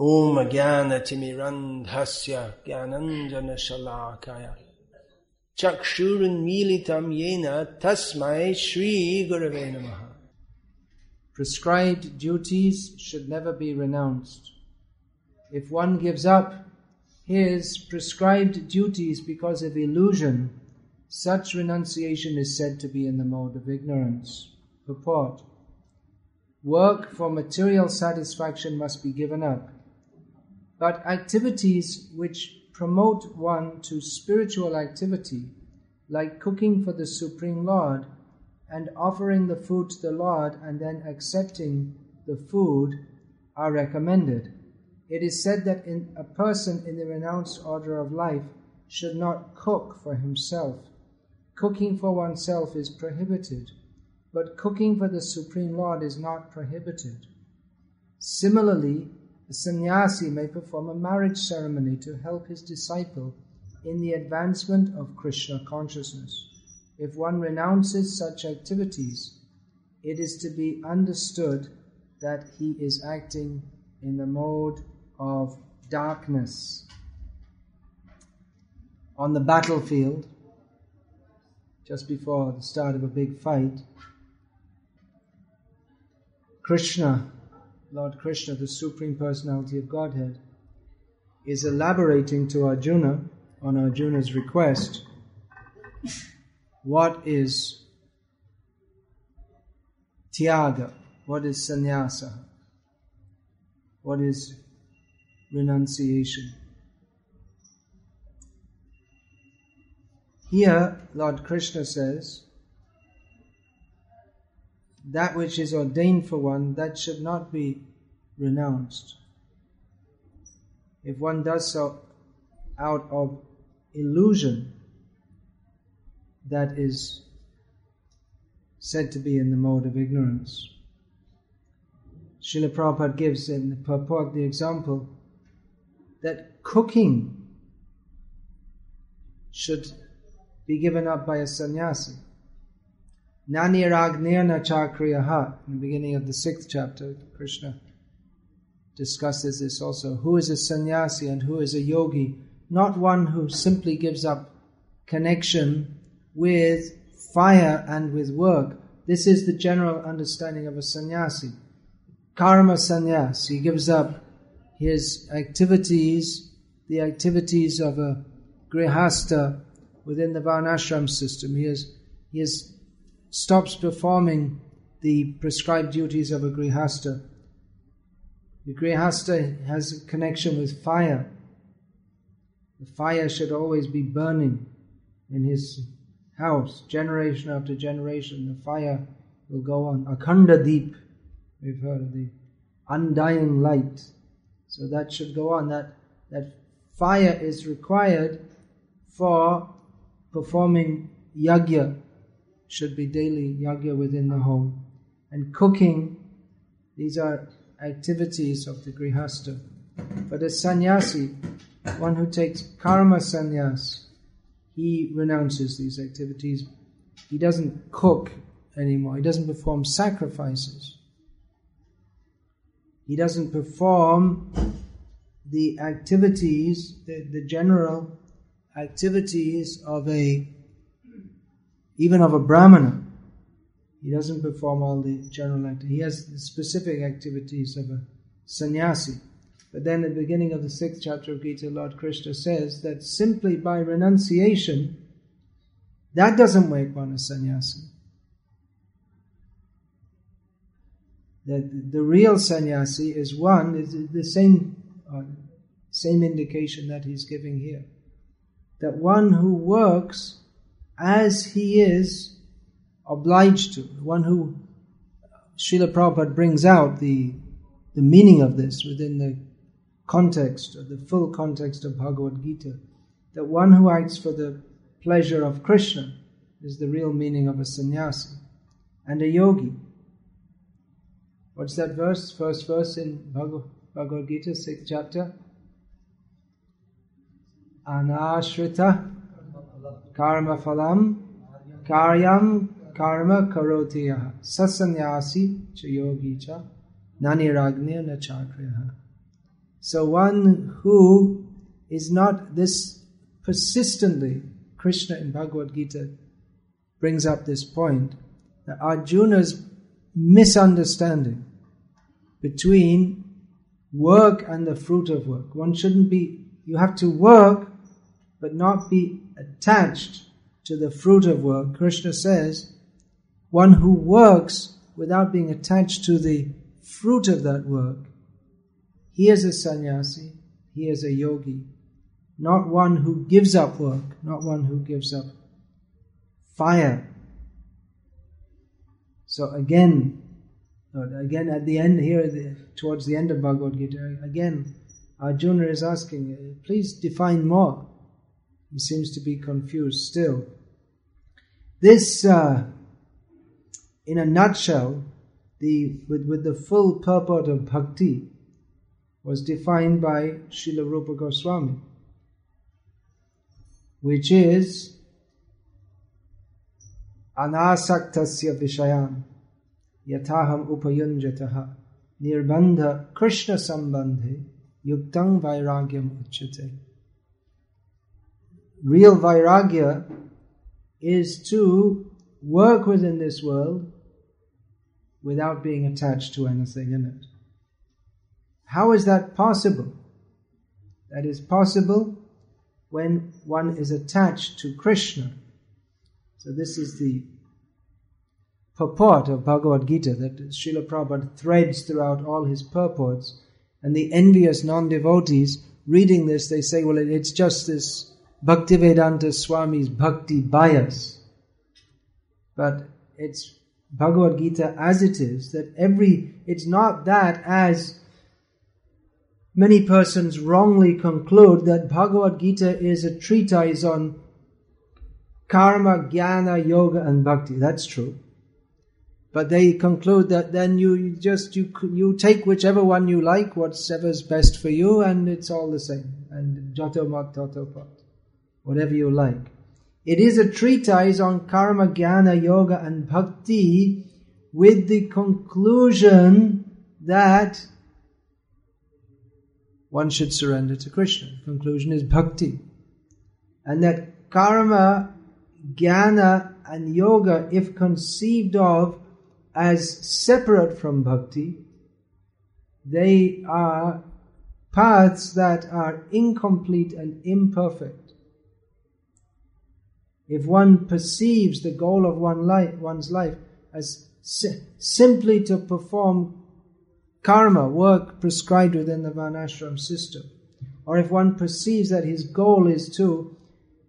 ॐ ज्ञानतिमिरन्धस्य ज्ञानञ्जनशलाकय चक्षुरुन्मीलितं येन तस्मै श्रीगुरवे नमः Prescribed duties should never be renounced. If one gives up his prescribed duties because of illusion, such renunciation is said to be in the mode of ignorance. Purport Work for material satisfaction must be given up, but activities which promote one to spiritual activity, like cooking for the Supreme Lord and offering the food to the Lord and then accepting the food, are recommended. It is said that a person in the renounced order of life should not cook for himself. Cooking for oneself is prohibited, but cooking for the Supreme Lord is not prohibited. Similarly, a sannyasi may perform a marriage ceremony to help his disciple in the advancement of Krishna consciousness. If one renounces such activities, it is to be understood that he is acting in the mode of darkness. On the battlefield, just before the start of a big fight, Krishna, Lord Krishna, the Supreme Personality of Godhead, is elaborating to Arjuna on Arjuna's request what is tyaga, what is sannyasa, what is renunciation. Here, Lord Krishna says, that which is ordained for one, that should not be renounced. If one does so out of illusion, that is said to be in the mode of ignorance. Srila Prabhupada gives in the purport the example that cooking should be given up by a sannyasi. Nani Ragnirna Chakriyaha, in the beginning of the sixth chapter, Krishna discusses this also. Who is a sannyasi and who is a yogi? Not one who simply gives up connection with fire and with work. This is the general understanding of a sannyasi. Karma sannyas, he gives up his activities, the activities of a grihasta within the varnashram system. He is, he has stops performing the prescribed duties of a grihasta. The grihasta has a connection with fire. The fire should always be burning in his house, generation after generation. The fire will go on. Akhanda Deep, we've heard of the undying light. So that should go on. That, that fire is required for performing yajna, should be daily yajna within the home. And cooking, these are activities of the grihasta. But a sannyasi, one who takes karma sannyas, he renounces these activities. He doesn't cook anymore. He doesn't perform sacrifices. He doesn't perform the activities, the, the general activities of a, even of a brahmana. He doesn't perform all the general activities. He has specific activities of a sannyasi. But then at the beginning of the sixth chapter of Gita, Lord Krishna says that simply by renunciation, that doesn't make one a sannyasi. That the real sannyasi is one, is the same, uh, same indication that he's giving here. That one who works as he is obliged to, one who Srila Prabhupada brings out the, the meaning of this within the context, or the full context of Bhagavad Gita, that one who acts for the pleasure of Krishna is the real meaning of a sannyasi and a yogi. What's that verse? First verse in Bhagavad Gita, sixth chapter. Anashrita karma phalam karyam karma karotiya sasanyasi cha yogi cha naniragnya na chakriya. So one who is not this persistently, Krishna in Bhagavad Gita brings up this point that Arjuna's misunderstanding between work and the fruit of work. One shouldn't be, you have to work, but not be attached to the fruit of work. Krishna says, one who works without being attached to the fruit of that work, he is a sannyasi, he is a yogi, not one who gives up work, not one who gives up fire. So again, again at the end here, towards the end of Bhagavad Gita, again, Arjuna is asking, please define more. He seems to be confused still. This, uh, in a nutshell, the, with, with the full purport of bhakti, was defined by Srila Rupa Goswami, which is anasaktasya vishayan yataham upayunjataha nirbandha krishna sambandhe yuktang vairagyam uchate. Real vairagya is to work within this world without being attached to anything in it. How is that possible? That is possible when one is attached to Krishna. So this is the purport of Bhagavad Gita that Srila Prabhupada threads throughout all his purports. And the envious non-devotees reading this, they say, well, it's just this Bhaktivedanta Swami's bhakti bias. But it's Bhagavad Gita as it is, that every, it's not that as many persons wrongly conclude that Bhagavad Gita is a treatise on karma, jnana, yoga and bhakti. That's true. But they conclude that then you just, you, you take whichever one you like, whatever's best for you, and it's all the same. And jato mat tato pat. Whatever you like. It is a treatise on karma, jnana, yoga, and bhakti with the conclusion that one should surrender to Krishna. Conclusion is bhakti. And that karma, jnana, and yoga, if conceived of as separate from bhakti, they are paths that are incomplete and imperfect. If one perceives the goal of one life, one's life as si- simply to perform karma, work prescribed within the Varnashram system, or if one perceives that his goal is to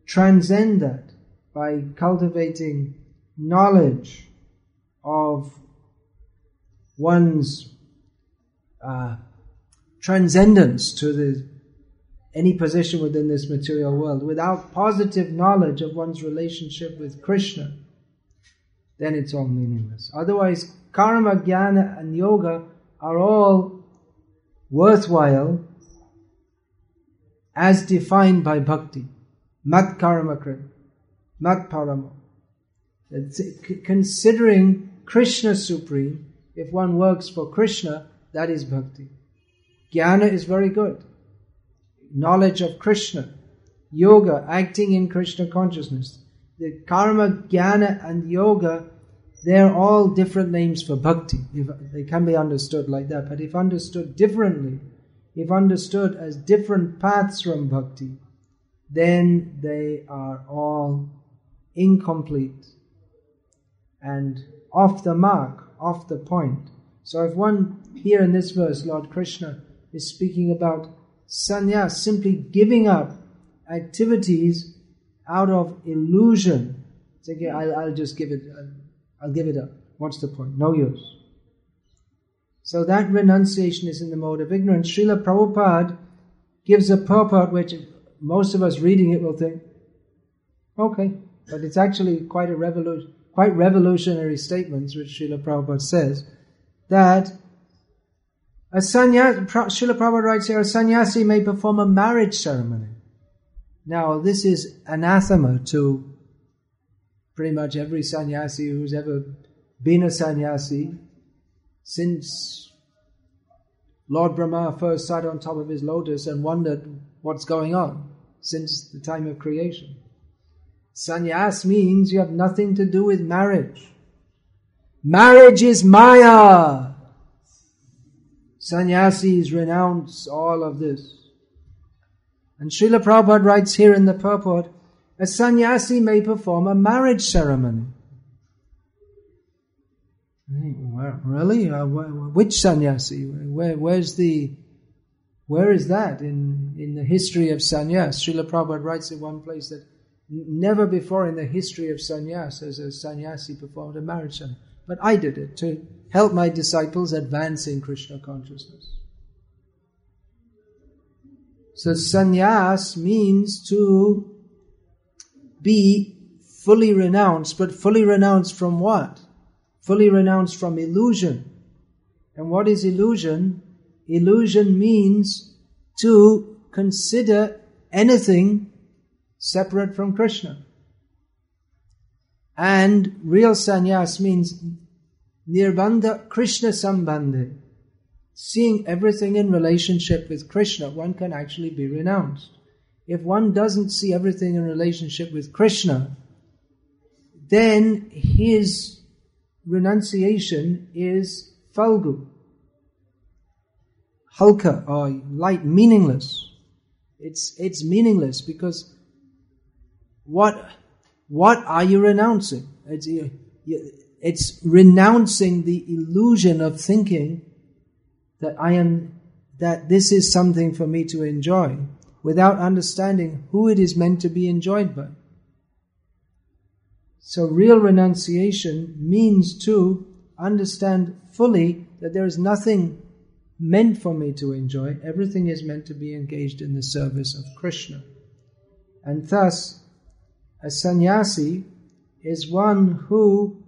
transcend that by cultivating knowledge of one's uh, transcendence to the any position within this material world without positive knowledge of one's relationship with Krishna, then it's all meaningless. Otherwise, karma, jnana, and yoga are all worthwhile as defined by bhakti. Mat karma krit, mat paramo. Considering Krishna supreme, if one works for Krishna, that is bhakti. Jnana is very good knowledge of Krishna, yoga, acting in Krishna consciousness. The karma, jnana, and yoga, they're all different names for bhakti. If, they can be understood like that. But if understood differently, if understood as different paths from bhakti, then they are all incomplete and off the mark, off the point. So if one, here in this verse, Lord Krishna is speaking about sannyas, simply giving up activities out of illusion. It's okay, I'll, I'll just give it, I'll, I'll give it up. What's the point? No use. So that renunciation is in the mode of ignorance. Srila Prabhupada gives a purport which most of us reading it will think, okay, but it's actually quite a revolution, quite revolutionary statements which Srila Prabhupada says that a sannyasi, Srila Prabhupada writes here, a sannyasi may perform a marriage ceremony. Now, this is anathema to pretty much every sannyasi who's ever been a sannyasi since Lord Brahma first sat on top of his lotus and wondered what's going on since the time of creation. Sannyas means you have nothing to do with marriage. Marriage is Maya. Sannyasis renounce all of this. And Srila Prabhupada writes here in the purport, a sannyasi may perform a marriage ceremony. Really? Uh, which sannyasi? Where, where's the, where is that in, in the history of sannyas? Srila Prabhupada writes in one place that never before in the history of sannyas has a sannyasi performed a marriage ceremony. But I did it to help my disciples advance in Krishna consciousness. So sannyas means to be fully renounced, but fully renounced from what? Fully renounced from illusion. And what is illusion? Illusion means to consider anything separate from Krishna. And real sannyas means nirbandha Krishna sambandhe. Seeing everything in relationship with Krishna, one can actually be renounced. If one doesn't see everything in relationship with Krishna, then his renunciation is falgu, halka or light, meaningless. It's, it's meaningless because what what are you renouncing? It's, it's renouncing the illusion of thinking that I am, that this is something for me to enjoy without understanding who it is meant to be enjoyed by. So real renunciation means to understand fully that there is nothing meant for me to enjoy. Everything is meant to be engaged in the service of Krishna. And thus, a sannyasi is one who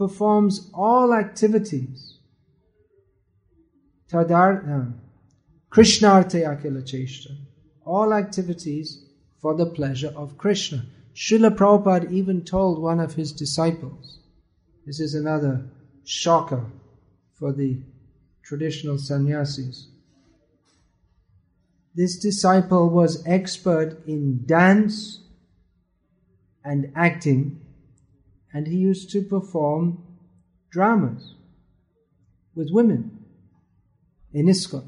performs all activities. Tadar, uh, Krishnarte akila cheshta. All activities for the pleasure of Krishna. Srila Prabhupada even told one of his disciples, this is another shocker for the traditional sannyasis. This disciple was expert in dance and acting, and he used to perform dramas with women in ISKCON.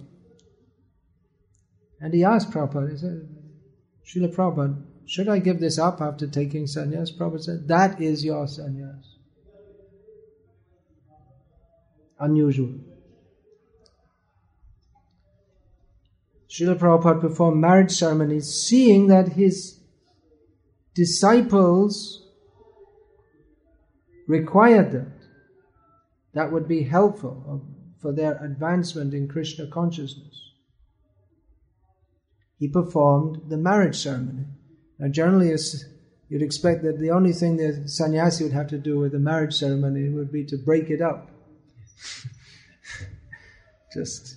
And he asked Prabhupada, he said, Srila Prabhupada, should I give this up after taking sannyas? Prabhupada said, that is your sannyas. Unusual. Srila Prabhupada performed marriage ceremonies seeing that his disciples required that. That would be helpful uh, for their advancement in Krishna consciousness. He performed the marriage ceremony. Now, generally, you'd expect that the only thing the sannyasi would have to do with the marriage ceremony would be to break it up. Just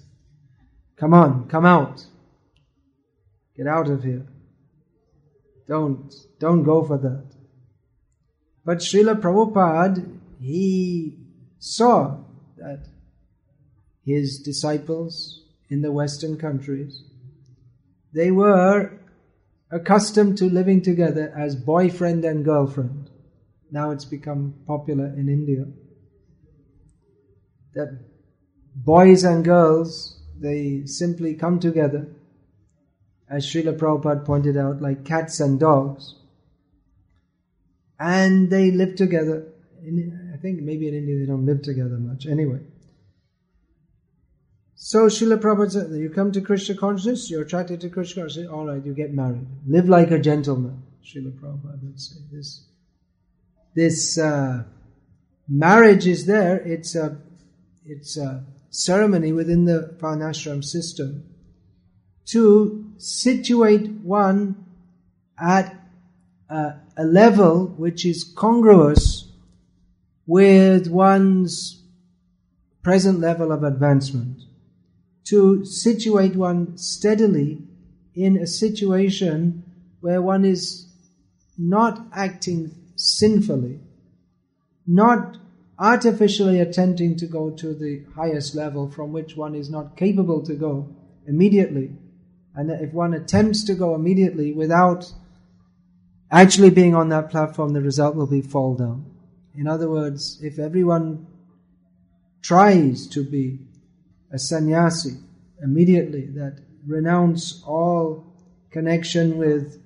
come on, come out, get out of here. Don't, don't go for that. But Srila Prabhupada, he saw that his disciples in the Western countries, they were accustomed to living together as boyfriend and girlfriend. Now it's become popular in India. That boys and girls, they simply come together as Srila Prabhupada pointed out, like cats and dogs. And they live together. In, I think maybe in India they don't live together much. Anyway. So Srila Prabhupada said, you come to Krishna consciousness, you're attracted to Krishna consciousness, all right, you get married. Live like a gentleman, Srila Prabhupada would say. This, this uh, marriage is there, it's a, it's a ceremony within the Varnashram system to situate one at a, a level which is congruous with one's present level of advancement. To situate one steadily in a situation where one is not acting sinfully, not artificially attempting to go to the highest level from which one is not capable to go immediately. And that if one attempts to go immediately without actually being on that platform, the result will be fall down. In other words, if everyone tries to be a sannyasi immediately, that renounce all connection with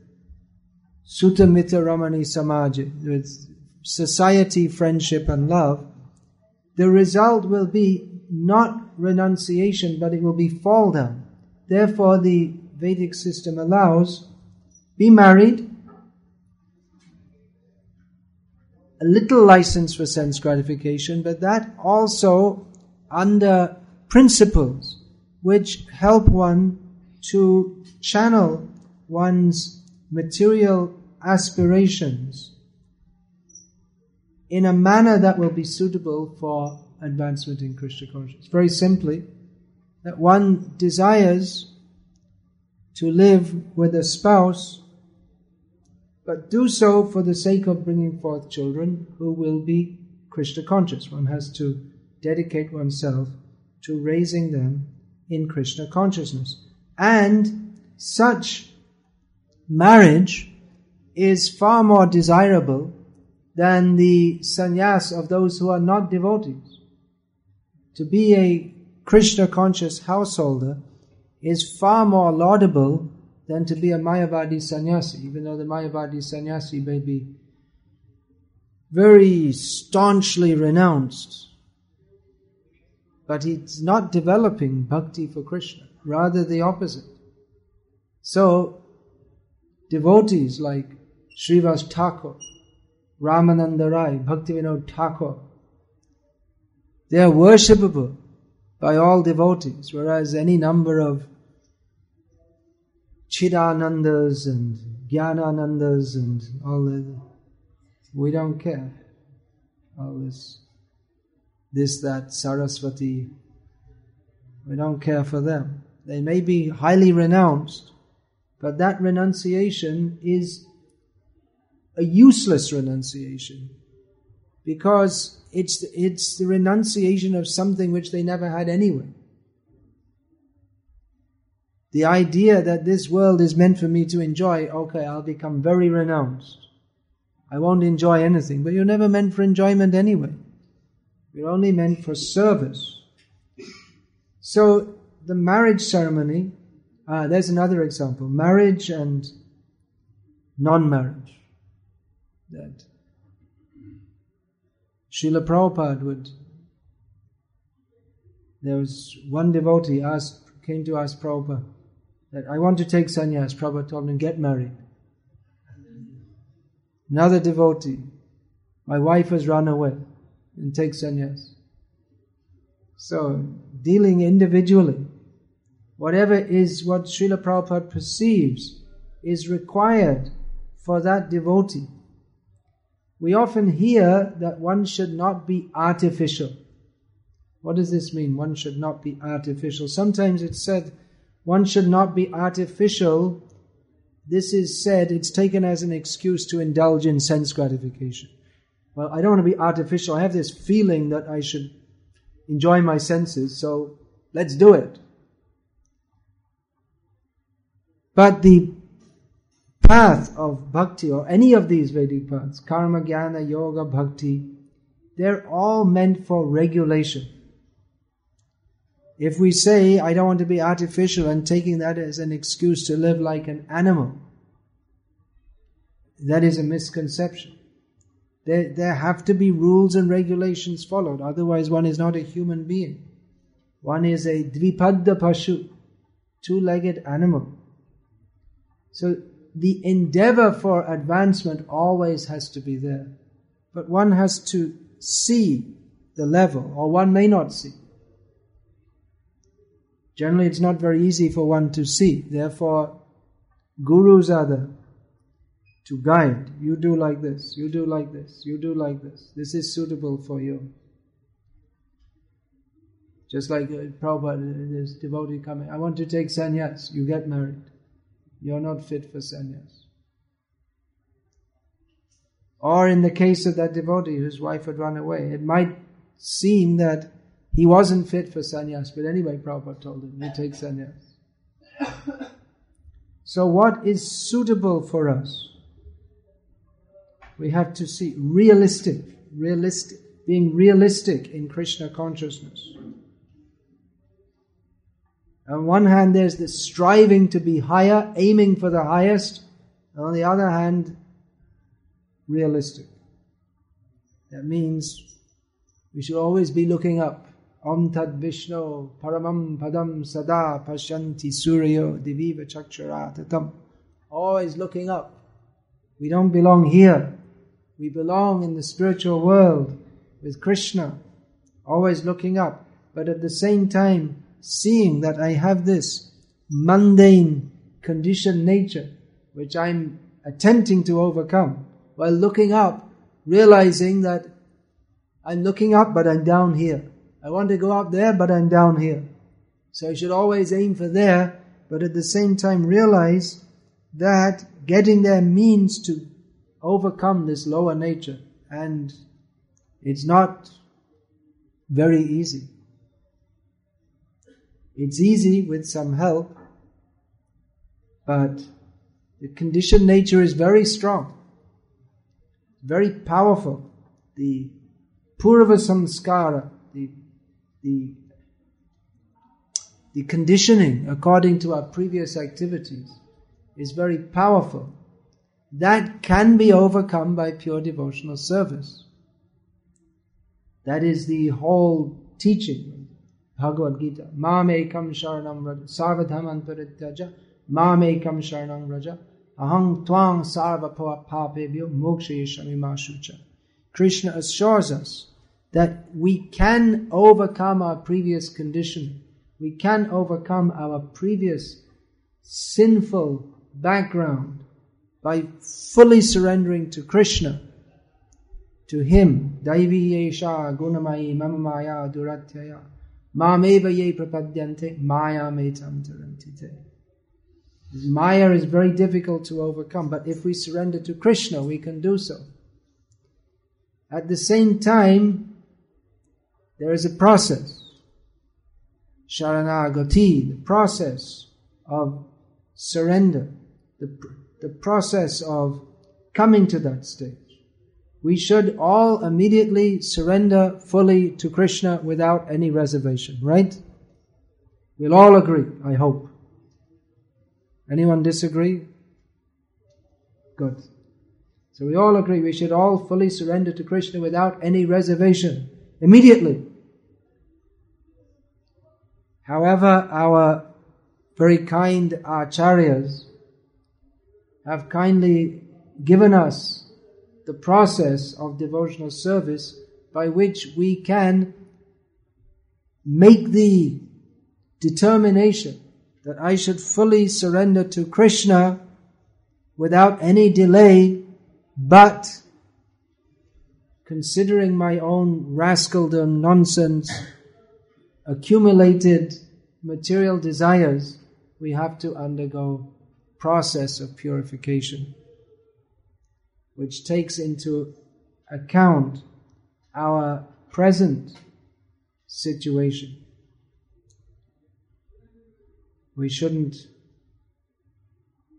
Sutamita Ramani Samaji, with society, friendship, and love, the result will be not renunciation, but it will be fall down. Therefore, the Vedic system allows be married, a little license for sense gratification, but that also under principles which help one to channel one's material aspirations in a manner that will be suitable for advancement in Krishna consciousness. Very simply, that one desires to live with a spouse, but do so for the sake of bringing forth children who will be Krishna conscious. One has to dedicate oneself to raising them in Krishna consciousness. And such marriage is far more desirable than the sannyas of those who are not devotees. To be a Krishna conscious householder is far more laudable than to be a Mayavadi sannyasi, even though the Mayavadi sannyasi may be very staunchly renounced. But he's not developing bhakti for Krishna, rather the opposite. So, devotees like Srivas Thakur, Ramananda Rai, Bhaktivinoda Thakur, they are worshipable by all devotees, whereas any number of Chidanandas and Jnananandas and all that, we don't care. All this, this, that, Saraswati, we don't care for them. They may be highly renounced, but that renunciation is a useless renunciation because it's, it's the renunciation of something which they never had anyway. The idea that this world is meant for me to enjoy, okay, I'll become very renounced. I won't enjoy anything, but you're never meant for enjoyment anyway. You're only meant for service. So, the marriage ceremony, uh, there's another example marriage and non marriage. That Srila Prabhupada would. There was one devotee asked, came to ask Prabhupada that I want to take sannyas. Prabhupada told him, get married. Another devotee, my wife has run away and take sannyas. So, dealing individually, whatever is what Srila Prabhupada perceives is required for that devotee. We often hear that one should not be artificial. What does this mean? One should not be artificial. Sometimes it's said one should not be artificial. This is said, it's taken as an excuse to indulge in sense gratification. Well, I don't want to be artificial. I have this feeling that I should enjoy my senses, so let's do it. But the path of bhakti or any of these Vedic paths, karma, jnana, yoga, bhakti, they're all meant for regulation. If we say, I don't want to be artificial and taking that as an excuse to live like an animal, that is a misconception. There, there have to be rules and regulations followed, otherwise, one is not a human being. One is a dvipadda pashu, two legged animal. So, the endeavor for advancement always has to be there. But one has to see the level, or one may not see. Generally, it's not very easy for one to see. Therefore, gurus are there to guide. You do like this, you do like this, you do like this. This is suitable for you. Just like uh, Prabhupada, this devotee coming, I want to take sannyas, you get married. You're not fit for sannyas. Or in the case of that devotee whose wife had run away, it might seem that he wasn't fit for sannyas, but anyway, Prabhupada told him, you take sannyas. so what is suitable for us? We have to see realistic, realistic, being realistic in Krishna consciousness. On one hand, there's this striving to be higher, aiming for the highest. And on the other hand, realistic. That means we should always be looking up. Om Tad Vishnu Paramam Padam Sada Pashyanti Suryo Diviva Chakshara Always looking up. We don't belong here. We belong in the spiritual world with Krishna. Always looking up. But at the same time, seeing that I have this mundane conditioned nature which I'm attempting to overcome while looking up, realizing that I'm looking up but I'm down here. I want to go up there but I'm down here. So I should always aim for there, but at the same time realize that getting there means to overcome this lower nature and it's not very easy. It's easy with some help, but the conditioned nature is very strong, very powerful. The purva samskara, the, the, conditioning according to our previous activities, is very powerful. That can be overcome by pure devotional service. That is the whole teaching Bhagavad Gita. Mamekam sharanam raja. Sarvadhaman parityaja. Mamekam sharanam raja. Ahang twang sarva papebhyo mokshayeshami shucha. Krishna assures us that we can overcome our previous condition. We can overcome our previous sinful background by fully surrendering to Krishna, to Him. Daivi yesha gunamayi mamamaya ye prapadyante maya. Maya is very difficult to overcome, but if we surrender to Krishna, we can do so. At the same time, there is a process. Sharanagati, the process of surrender, the, the process of coming to that stage. we should all immediately surrender fully to Krishna without any reservation, right? We'll all agree, I hope. Anyone disagree? Good. So we all agree we should all fully surrender to Krishna without any reservation, immediately. However, our very kind acharyas have kindly given us the process of devotional service by which we can make the determination that I should fully surrender to Krishna without any delay, but considering my own rascaldom, nonsense, accumulated material desires, we have to undergo process of purification which takes into account our present situation. We shouldn't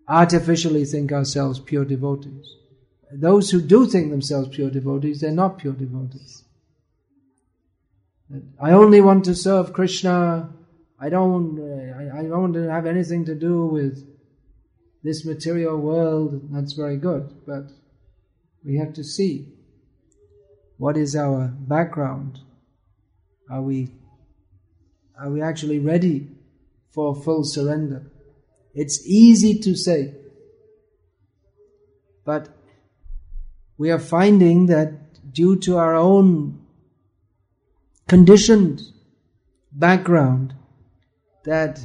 artificially think ourselves pure devotees. Those who do think themselves pure devotees, they're not pure devotees. I only want to serve Krishna. I don't. Uh, I, I don't want to have anything to do with this material world. That's very good, but we have to see what is our background. Are we are we actually ready for full surrender? It's easy to say, but we are finding that due to our own conditioned background, that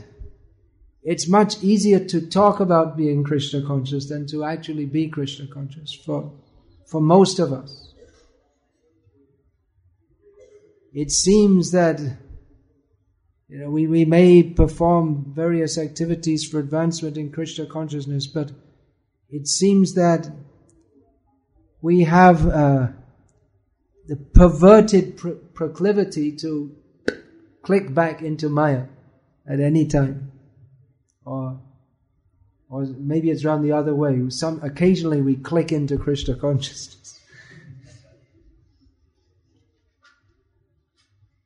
it's much easier to talk about being Krishna conscious than to actually be Krishna conscious for for most of us. It seems that you know, we, we may perform various activities for advancement in Krishna consciousness, but it seems that we have the perverted pro- proclivity to click back into Maya at any time. Or, or maybe it's around the other way. Some, occasionally we click into Krishna consciousness.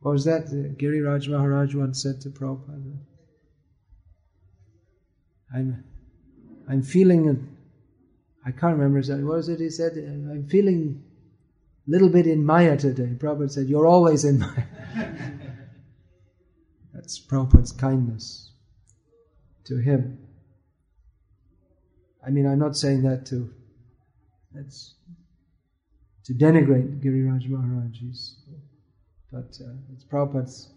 What was that? Uh, Giriraj Maharaj once said to Prabhupada. I'm, I'm feeling, I can't remember exactly, what was it he said? I'm feeling little bit in Maya today. Prabhupada said, You're always in Maya. That's Prabhupada's kindness to him. I mean, I'm not saying that to that's to denigrate Giriraj Maharaj, but uh, it's Prabhupada's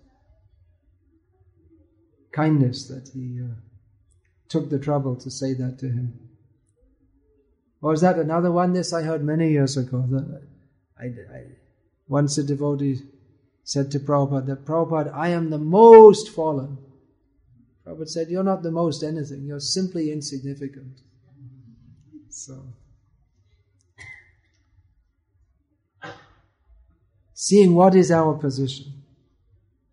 kindness that he uh, took the trouble to say that to him. Or is that another one? This I heard many years ago. That I, I, once a devotee said to Prabhupada that Prabhupada, I am the most fallen. Prabhupada said, You're not the most anything, you're simply insignificant. So, seeing what is our position.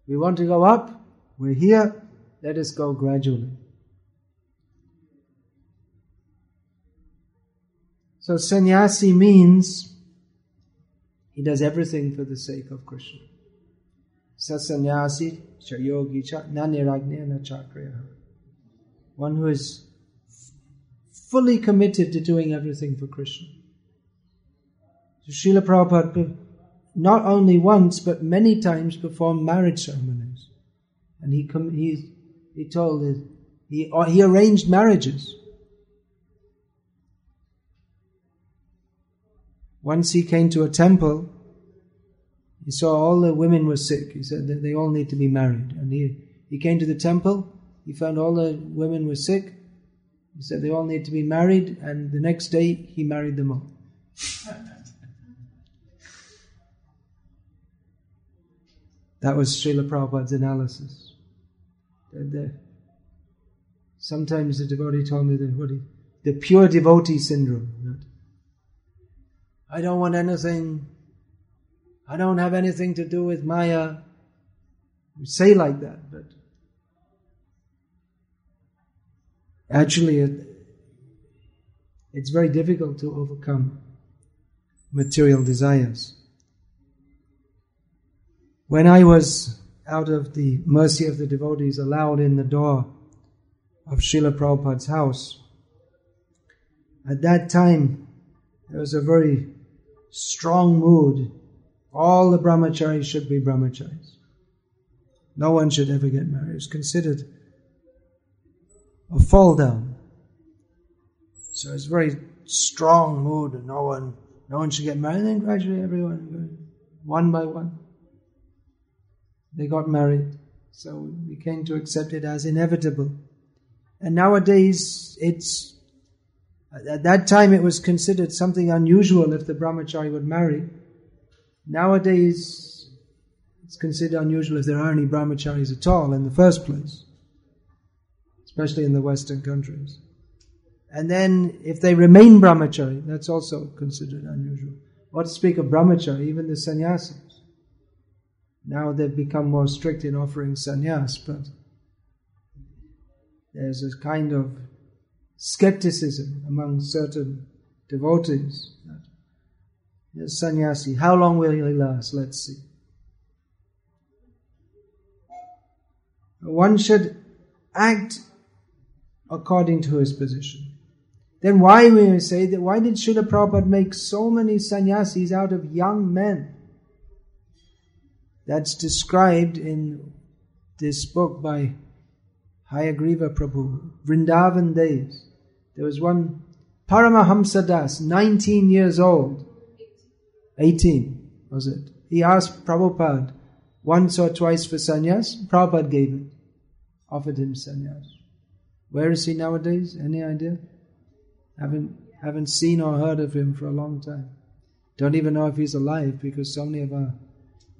We want to go up, we're here, let us go gradually. So, sannyasi means he does everything for the sake of Krishna. Sasanyasi chayogi. One who is fully committed to doing everything for Krishna. So Srila Prabhupada not only once but many times performed marriage ceremonies. And he, he, he told he, he arranged marriages. Once he came to a temple he saw all the women were sick. He said that they all need to be married. And he, he came to the temple. He found all the women were sick. He said they all need to be married. And the next day, he married them all. that was Srila Prabhupada's analysis. Sometimes the devotee told me that what he, the pure devotee syndrome. I don't want anything I don't have anything to do with Maya. We say like that, but actually it, it's very difficult to overcome material desires. When I was out of the mercy of the devotees allowed in the door of Srila Prabhupada's house, at that time there was a very strong mood all the brahmacharis should be brahmacharis. No one should ever get married. It's considered a fall down. So it's a very strong mood and no one no one should get married. And then gradually everyone one by one. They got married. So we came to accept it as inevitable. And nowadays it's at that time it was considered something unusual if the brahmachari would marry. Nowadays, it's considered unusual if there are any brahmacharis at all in the first place, especially in the Western countries. And then, if they remain brahmachari, that's also considered unusual. What to speak of brahmachari, even the sannyasis. Now they've become more strict in offering sannyas, but there's a kind of skepticism among certain devotees Yes, sannyasi. How long will he last? Let's see. One should act according to his position. Then why we say that why did Srila Prabhupada make so many sannyasis out of young men? That's described in this book by Hayagriva Prabhu, Vrindavan Days. There was one Paramahamsa Das, 19 years old, 18 was it? He asked Prabhupada once or twice for sannyas. Prabhupada gave it, offered him sannyas. Where is he nowadays? Any idea? Haven't haven't seen or heard of him for a long time. Don't even know if he's alive because so many of our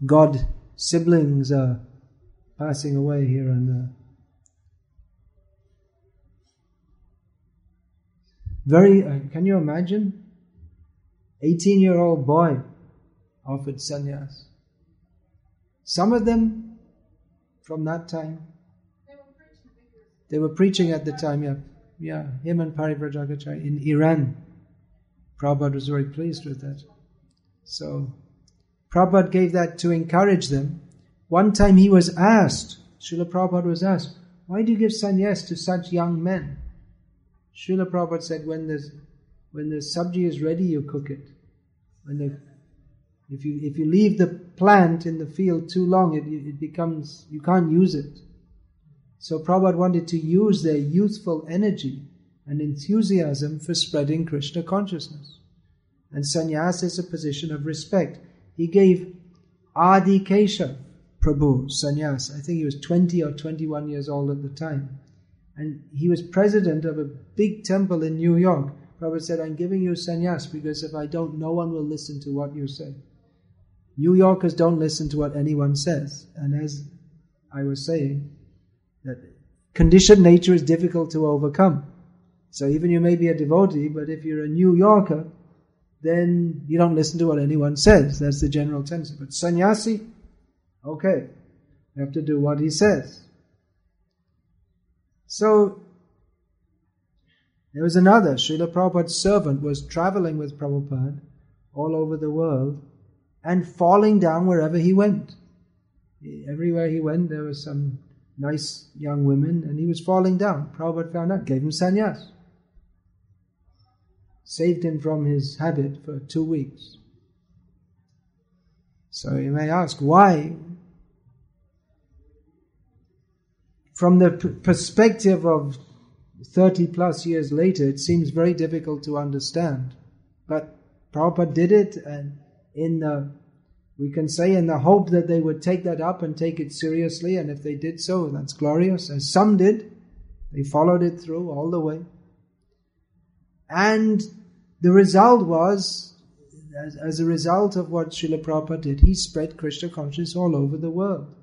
God siblings are passing away here and there. Very, uh, can you imagine? 18 year old boy offered sannyas. Some of them from that time, they were preaching at the time, yeah. Yeah, him and Parivrajakacharya in Iran. Prabhupada was very pleased with that. So, Prabhupada gave that to encourage them. One time he was asked, Srila Prabhupada was asked, why do you give sannyas to such young men? Srila Prabhupada said, when the, when the sabji is ready, you cook it. When the, if, you, if you leave the plant in the field too long, it, it becomes, you can't use it. So Prabhupada wanted to use their youthful energy and enthusiasm for spreading Krishna consciousness. And sannyas is a position of respect. He gave Adi Keshav, Prabhu, sannyas. I think he was 20 or 21 years old at the time. And he was president of a big temple in New York. Prabhupada said, I'm giving you sannyas because if I don't, no one will listen to what you say. New Yorkers don't listen to what anyone says. And as I was saying, that conditioned nature is difficult to overcome. So even you may be a devotee, but if you're a New Yorker, then you don't listen to what anyone says. That's the general tendency. But sannyasi, Okay, you have to do what he says. So, there was another, Srila Prabhupada's servant was traveling with Prabhupada all over the world and falling down wherever he went. Everywhere he went, there was some nice young women and he was falling down. Prabhupada found out, gave him sannyas. Saved him from his habit for two weeks. So you may ask, why? From the perspective of 30 plus years later, it seems very difficult to understand. But Prabhupada did it, and in the, we can say in the hope that they would take that up and take it seriously, and if they did so, that's glorious. As some did, they followed it through all the way. And the result was as, as a result of what Srila Prabhupada did, he spread Krishna consciousness all over the world.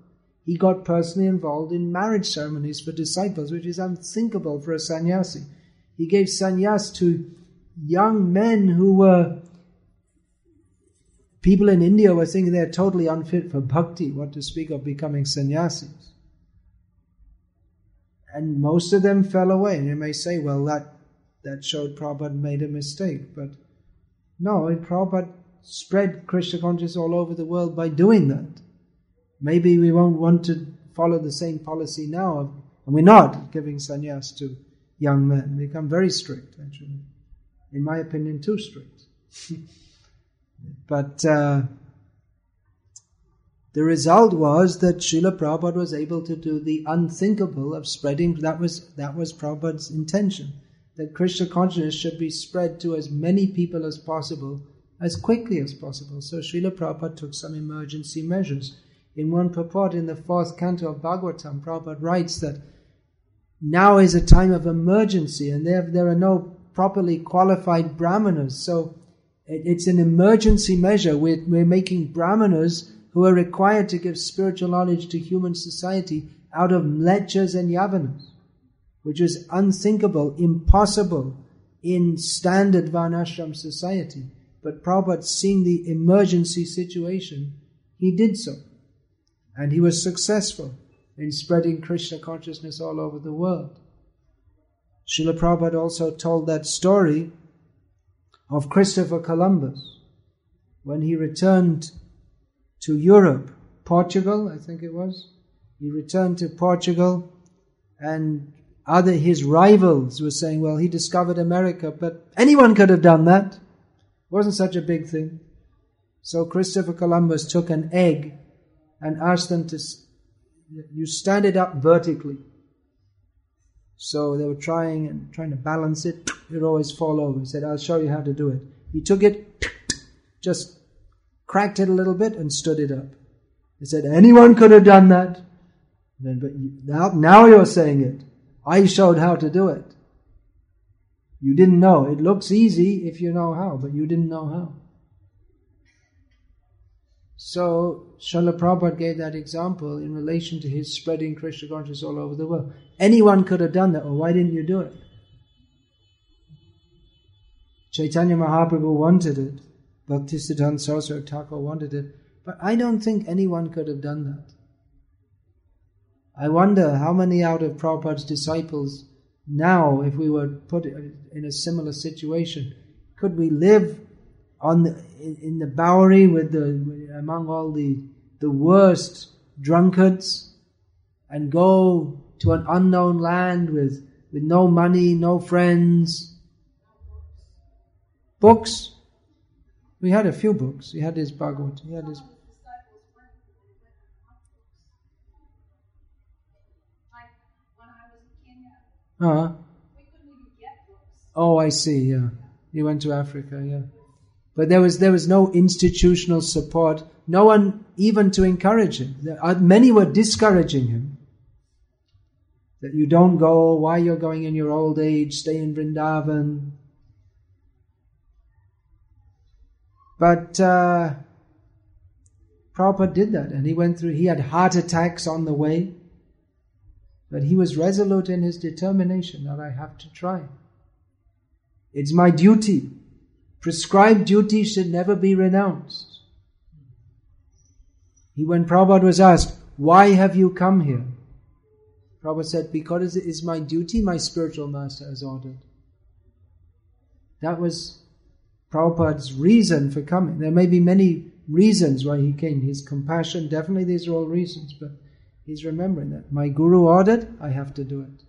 He got personally involved in marriage ceremonies for disciples, which is unthinkable for a sannyasi. He gave sannyas to young men who were people in India were thinking they're totally unfit for bhakti, what to speak of becoming sannyasis. And most of them fell away. And you may say, well, that, that showed Prabhupada made a mistake. But no, Prabhupada spread Krishna consciousness all over the world by doing that. Maybe we won't want to follow the same policy now, and we're not giving sannyas to young men. We become very strict, actually. In my opinion, too strict. but uh, the result was that Srila Prabhupada was able to do the unthinkable of spreading, that was, that was Prabhupada's intention that Krishna consciousness should be spread to as many people as possible as quickly as possible. So Srila Prabhupada took some emergency measures. In one purport in the fourth canto of Bhagavatam, Prabhupada writes that now is a time of emergency and there, there are no properly qualified brahmanas. So it, it's an emergency measure. We're, we're making brahmanas who are required to give spiritual knowledge to human society out of mlecchas and yavanas which is unthinkable, impossible in standard Varnashram society. But Prabhupada, seeing the emergency situation, he did so. And he was successful in spreading Krishna consciousness all over the world. Srila Prabhupada also told that story of Christopher Columbus when he returned to Europe, Portugal, I think it was. He returned to Portugal and other his rivals were saying, well, he discovered America, but anyone could have done that. It wasn't such a big thing. So Christopher Columbus took an egg and asked them to, you stand it up vertically. So they were trying and trying to balance it. It always fall over. He said, I'll show you how to do it. He took it, just cracked it a little bit and stood it up. He said, anyone could have done that. Then, but now, now you're saying it. I showed how to do it. You didn't know. It looks easy if you know how, but you didn't know how. So, Srila Prabhupada gave that example in relation to his spreading Krishna consciousness all over the world. Anyone could have done that, or why didn't you do it? Chaitanya Mahaprabhu wanted it, Bhaktisiddhanta Saraswati Thakur wanted it, but I don't think anyone could have done that. I wonder how many out of Prabhupada's disciples now, if we were put in a similar situation, could we live on the, in the Bowery with the among all the the worst drunkards and go to an unknown land with with no money, no friends, books. We had a few books. He had his Bhagavad. He had his. Uh, oh, I see. Yeah, he went to Africa. Yeah, but there was there was no institutional support. No one even to encourage him. Many were discouraging him. That you don't go. Why you're going in your old age? Stay in Vrindavan. But uh, Prabhupada did that, and he went through. He had heart attacks on the way. But he was resolute in his determination that I have to try. It's my duty. Prescribed duty should never be renounced. He, when Prabhupada was asked, Why have you come here? Prabhupada said, Because it is my duty, my spiritual master has ordered. That was Prabhupada's reason for coming. There may be many reasons why he came. His compassion, definitely these are all reasons, but He's remembering that. My Guru ordered, I have to do it.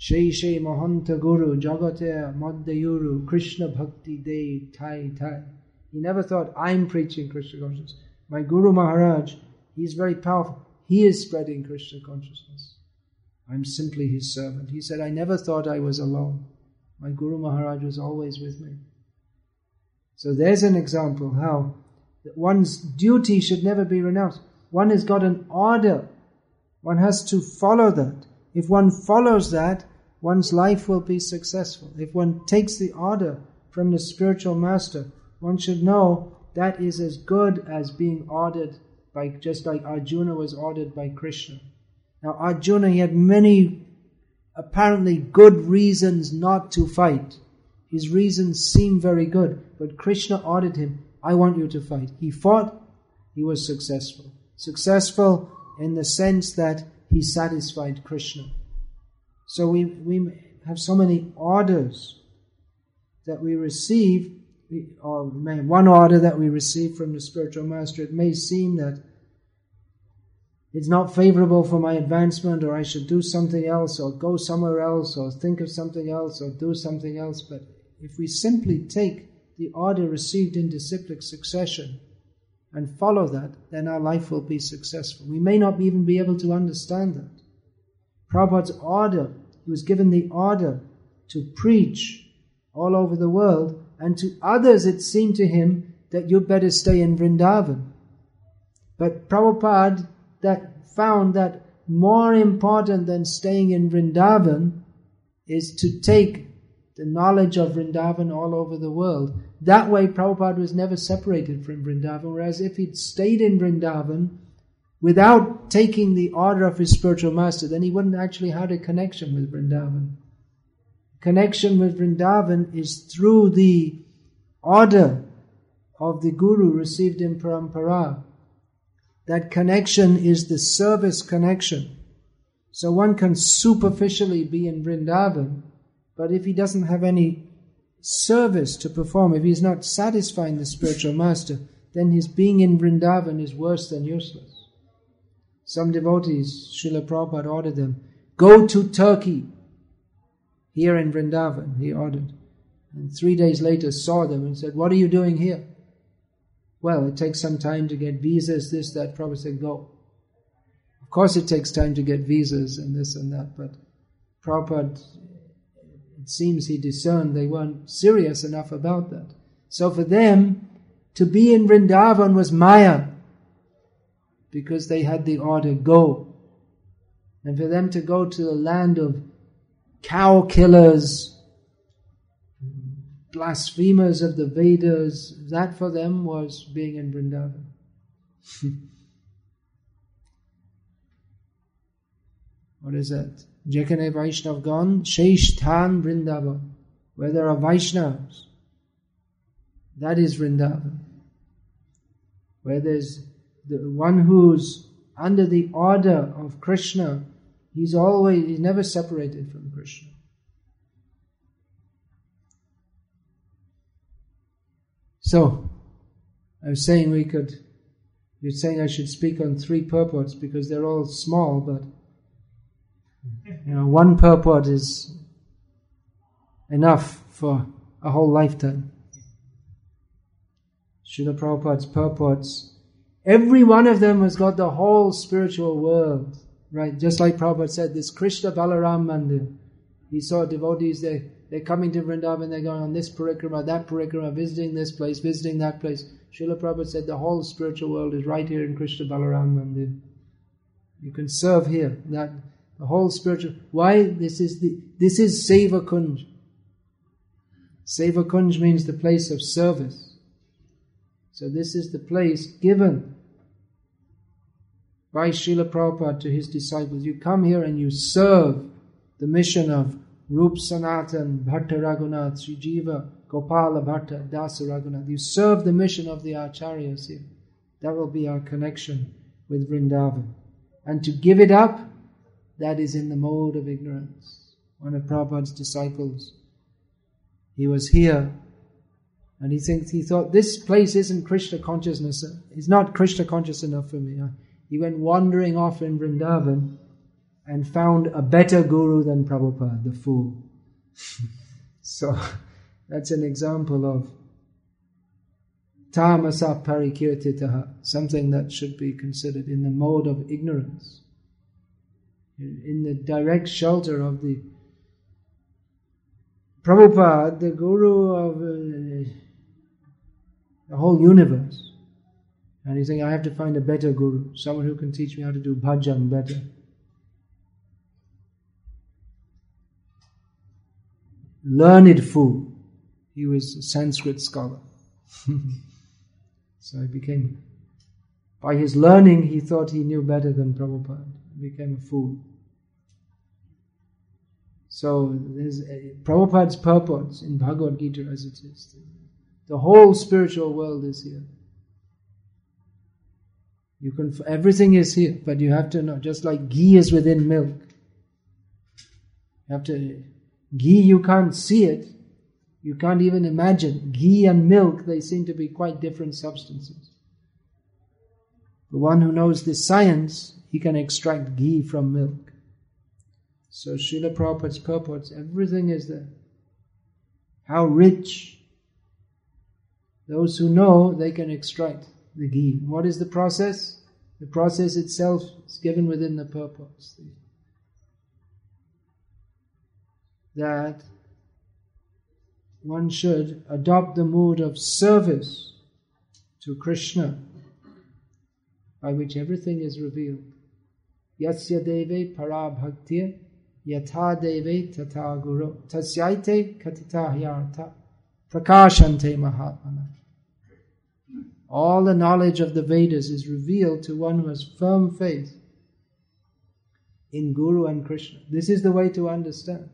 Shei Shei Mahanta Guru Jagate Madhyuru Krishna Bhakti De Tai Tai. He never thought, I'm preaching Krishna consciousness. My Guru Maharaj, he's very powerful. He is spreading Krishna consciousness. I'm simply his servant. He said, I never thought I was alone. My Guru Maharaj was always with me. So there's an example how one's duty should never be renounced. One has got an order. One has to follow that. If one follows that, one's life will be successful. If one takes the order from the spiritual master, one should know that is as good as being ordered by, just like Arjuna was ordered by Krishna. Now, Arjuna, he had many apparently good reasons not to fight. His reasons seem very good, but Krishna ordered him, I want you to fight. He fought, he was successful. Successful in the sense that he satisfied Krishna. So we, we have so many orders that we receive, or one order that we receive from the spiritual master. It may seem that it's not favorable for my advancement, or I should do something else, or go somewhere else, or think of something else, or do something else. But if we simply take the order received in disciplic succession and follow that, then our life will be successful. We may not even be able to understand that. Prabhupada's order, he was given the order to preach all over the world, and to others it seemed to him that you'd better stay in Vrindavan. But Prabhupada that found that more important than staying in Vrindavan is to take the knowledge of Vrindavan all over the world. That way, Prabhupada was never separated from Vrindavan, whereas if he'd stayed in Vrindavan without taking the order of his spiritual master, then he wouldn't actually have a connection with Vrindavan. Connection with Vrindavan is through the order of the Guru received in Parampara. That connection is the service connection. So one can superficially be in Vrindavan but if he doesn't have any service to perform, if he's not satisfying the spiritual master, then his being in Vrindavan is worse than useless. Some devotees, Srila Prabhupada ordered them, go to Turkey. Here in Vrindavan, he ordered. And three days later saw them and said, What are you doing here? Well, it takes some time to get visas, this, that. Prabhupada said, Go. Of course, it takes time to get visas and this and that, but Prabhupada seems he discerned they weren't serious enough about that. So for them, to be in Vrindavan was Maya, because they had the order, go. And for them to go to the land of cow killers, blasphemers of the Vedas, that for them was being in Vrindavan. what is that? যেখানে Vaishnavgণ সেই স্থান Vrindavan, where there are Vaishnavas. That is Vrindavan. Where there's the one who's under the order of Krishna, he's always, he's never separated from Krishna. So, I was saying we could, you're saying I should speak on three purports because they're all small, but you know, one purport is enough for a whole lifetime. Srila Prabhupada's purports, every one of them has got the whole spiritual world, right? Just like Prabhupada said, this Krishna Balaram Mandir, he saw devotees, they, they're coming to Vrindavan, they're going on this parikrama, that parikrama, visiting this place, visiting that place. Srila Prabhupada said the whole spiritual world is right here in Krishna Balaram Mandir. You can serve here. That the whole spiritual. Why this is the this is Seva Kunj. Seva Kunj means the place of service. So this is the place given by Srila Prabhupada to his disciples. You come here and you serve the mission of Rup Sanatan, Bhatta Raghunath, Srijiva, Gopala Bhatta, Dasa Raghunath. You serve the mission of the Acharyas here. That will be our connection with Vrindavan. And to give it up, that is in the mode of ignorance. One of Prabhupada's disciples, he was here and he thinks he thought this place isn't Krishna consciousness. It's not Krishna conscious enough for me. He went wandering off in Vrindavan and found a better guru than Prabhupada, the fool. so that's an example of tamasa parikirtitaha, something that should be considered in the mode of ignorance, in the direct shelter of the Prabhupada, the guru of uh, the whole universe. And he's saying, I have to find a better guru, someone who can teach me how to do bhajan better. learned fool. He was a Sanskrit scholar. so he became, by his learning, he thought he knew better than Prabhupada. Became a fool. So there's a, Prabhupada's purpose in Bhagavad Gita as it is. The whole spiritual world is here. You can everything is here, but you have to know. Just like ghee is within milk, you have to Ghee, you can't see it. You can't even imagine. Ghee and milk, they seem to be quite different substances. The one who knows this science, he can extract ghee from milk. So Srila Prabhupada's purports, everything is there. How rich. Those who know, they can extract the ghee. What is the process? The process itself is given within the purpose that one should adopt the mood of service to Krishna, by which everything is revealed. Yasya deve parabhaktir yata deve tata guru tasyaite katita hyartha prakashante mahatmana. All the knowledge of the Vedas is revealed to one who has firm faith in Guru and Krishna. This is the way to understand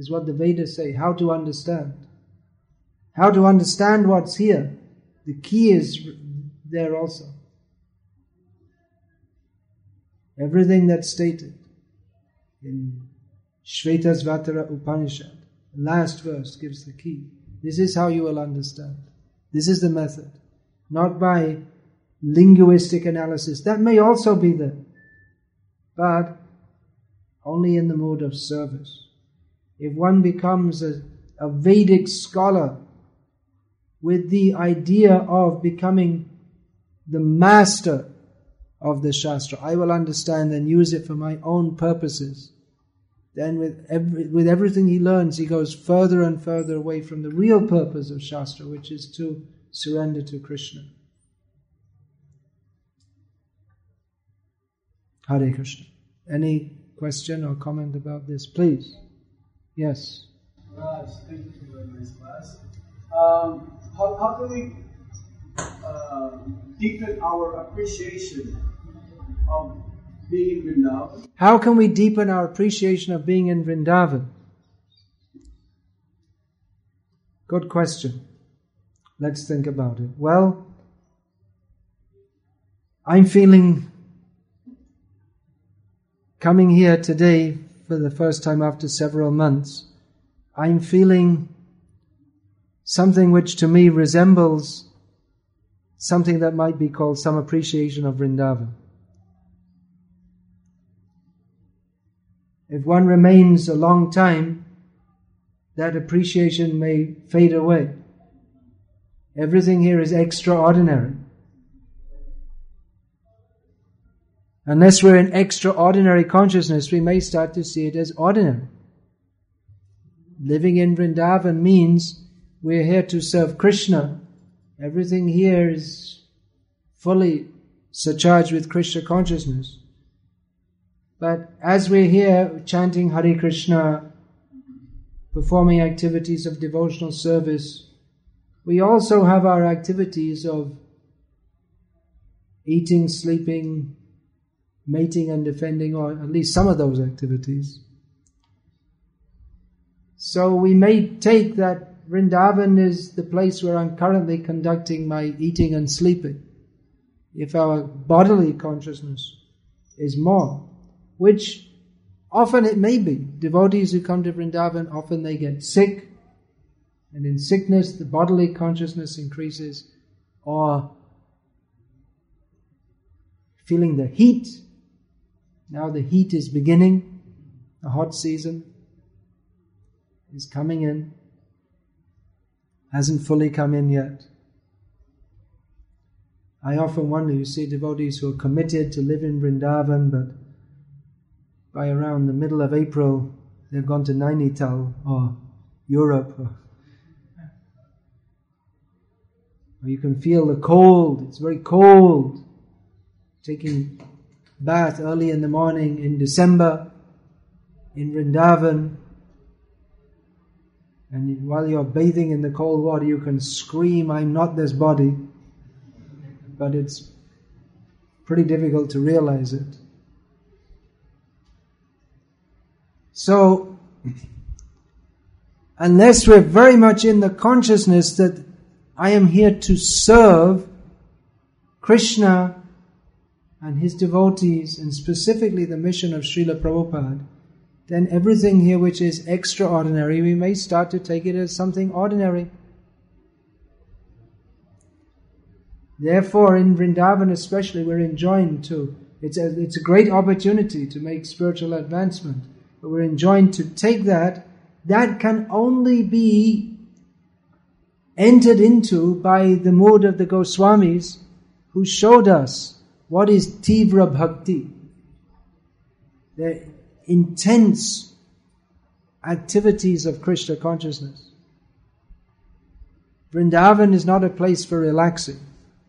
is what the Vedas say, how to understand. How to understand what's here. The key is there also. Everything that's stated in Shvetasvatara Upanishad, the last verse gives the key. This is how you will understand. This is the method. Not by linguistic analysis. That may also be there. But only in the mode of service if one becomes a, a Vedic scholar with the idea of becoming the master of the Shastra, I will understand and use it for my own purposes. Then, with, every, with everything he learns, he goes further and further away from the real purpose of Shastra, which is to surrender to Krishna. Hare Krishna. Any question or comment about this, please? Yes. Raj, thank you for a nice class. Um, how, how can we uh, deepen our appreciation of being in Vrindavan? How can we deepen our appreciation of being in Vrindavan? Good question. Let's think about it. Well, I'm feeling coming here today for the first time after several months. I'm feeling something which to me resembles something that might be called some appreciation of Vrindavan. If one remains a long time, that appreciation may fade away. Everything here is extraordinary. Unless we're in extraordinary consciousness, we may start to see it as ordinary. Living in Vrindavan means we're here to serve Krishna. Everything here is fully surcharged with Krishna consciousness. But as we're here chanting Hare Krishna, performing activities of devotional service, we also have our activities of eating, sleeping, mating and defending, or at least some of those activities. So we may take that Vrindavan is the place where I'm currently conducting my eating and sleeping. If our bodily consciousness is more which often it may be. Devotees who come to Vrindavan, often they get sick, and in sickness the bodily consciousness increases, or feeling the heat. Now the heat is beginning, the hot season is coming in, hasn't fully come in yet. I often wonder, you see devotees who are committed to live in Vrindavan, but by around the middle of April, they've gone to Nainital or Europe. Or, or you can feel the cold, it's very cold. Taking bath early in the morning in December in Vrindavan. And while you're bathing in the cold water, you can scream, I'm not this body. But it's pretty difficult to realize it. So, unless we're very much in the consciousness that I am here to serve Krishna and his devotees, and specifically the mission of Srila Prabhupada, then everything here which is extraordinary, we may start to take it as something ordinary. Therefore, in Vrindavan especially, we're enjoined to, it's a, it's a great opportunity to make spiritual advancement but we're enjoined to take that, that can only be entered into by the mode of the Goswamis who showed us what is Tivra Bhakti. The intense activities of Krishna consciousness. Vrindavan is not a place for relaxing.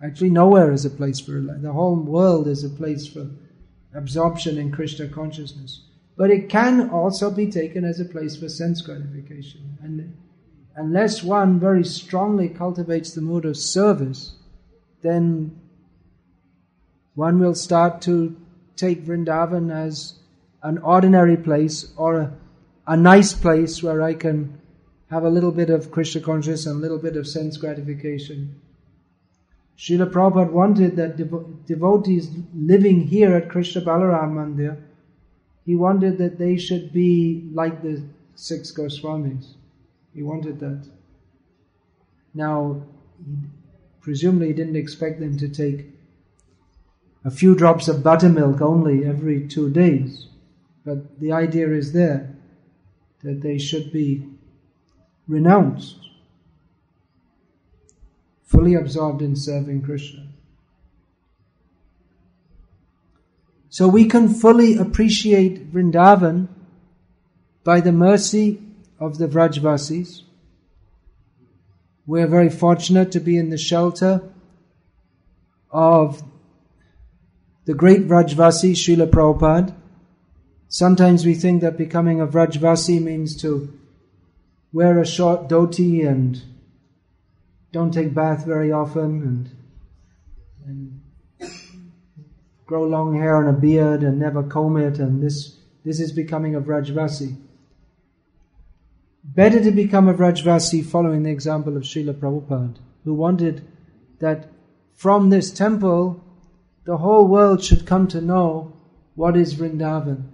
Actually, nowhere is a place for relaxing. The whole world is a place for absorption in Krishna consciousness. But it can also be taken as a place for sense gratification. And unless one very strongly cultivates the mood of service, then one will start to take Vrindavan as an ordinary place or a, a nice place where I can have a little bit of Krishna consciousness and a little bit of sense gratification. Srila Prabhupada wanted that devo- devotees living here at Krishna Balaram Mandir he wanted that they should be like the six Goswamis. He wanted that. Now, presumably he didn't expect them to take a few drops of buttermilk only every two days. But the idea is there that they should be renounced, fully absorbed in serving Krishna. So we can fully appreciate Vrindavan by the mercy of the Vrajvasis. We're very fortunate to be in the shelter of the great Vrajvasi, Srila Prabhupada. Sometimes we think that becoming a Vrajvasi means to wear a short dhoti and don't take bath very often and, grow long hair and a beard and never comb it, and this, this is becoming a Vrajvasi. Better to become a Vrajvasi following the example of Srila Prabhupada. who wanted that from this temple the whole world should come to know what is Vrindavan.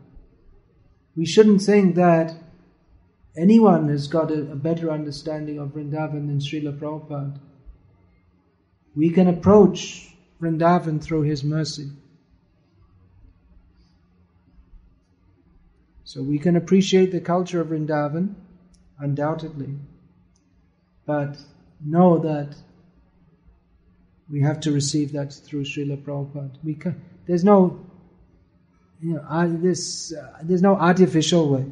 We shouldn't think that anyone has got a, a better understanding of Vrindavan than Srila Prabhupada. We can approach Vrindavan through his mercy. So we can appreciate the culture of Vrindavan, undoubtedly, but know that we have to receive that through Srila Prabhupada. We can, there's no, you know, uh, this, uh, there's no artificial way.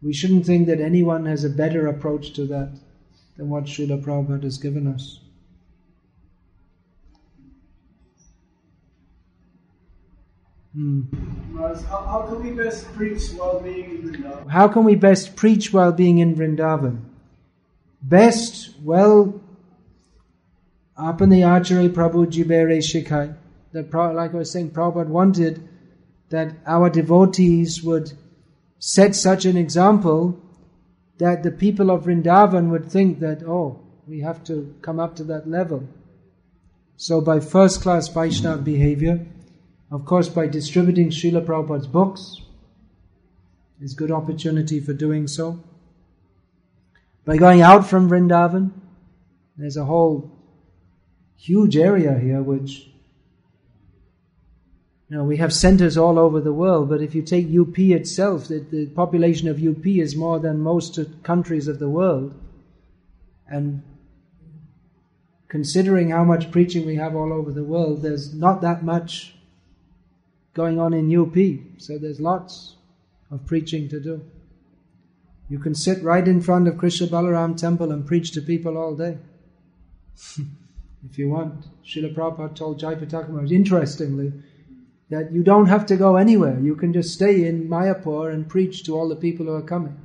We shouldn't think that anyone has a better approach to that than what Srila Prabhupada has given us. Hmm. How, how can we best preach while being in Vrindavan? How can we best preach while being in Vrindavan? Best, well, apane achare Prabhu jibere shikai. That, like I was saying, Prabhupada wanted that our devotees would set such an example that the people of Vrindavan would think that, oh, we have to come up to that level. So by first class Vaishnava behavior, of course, by distributing Srila Prabhupada's books, is good opportunity for doing so. By going out from Vrindavan, there's a whole huge area here which you know, we have centers all over the world, but if you take UP itself, the, the population of UP is more than most countries of the world. And considering how much preaching we have all over the world, there's not that much going on in UP. So there's lots of preaching to do. You can sit right in front of Krishna Balaram temple and preach to people all day. if you want. Srila Prabhupada told Jai Maharaj, interestingly, that you don't have to go anywhere. You can just stay in Mayapur and preach to all the people who are coming.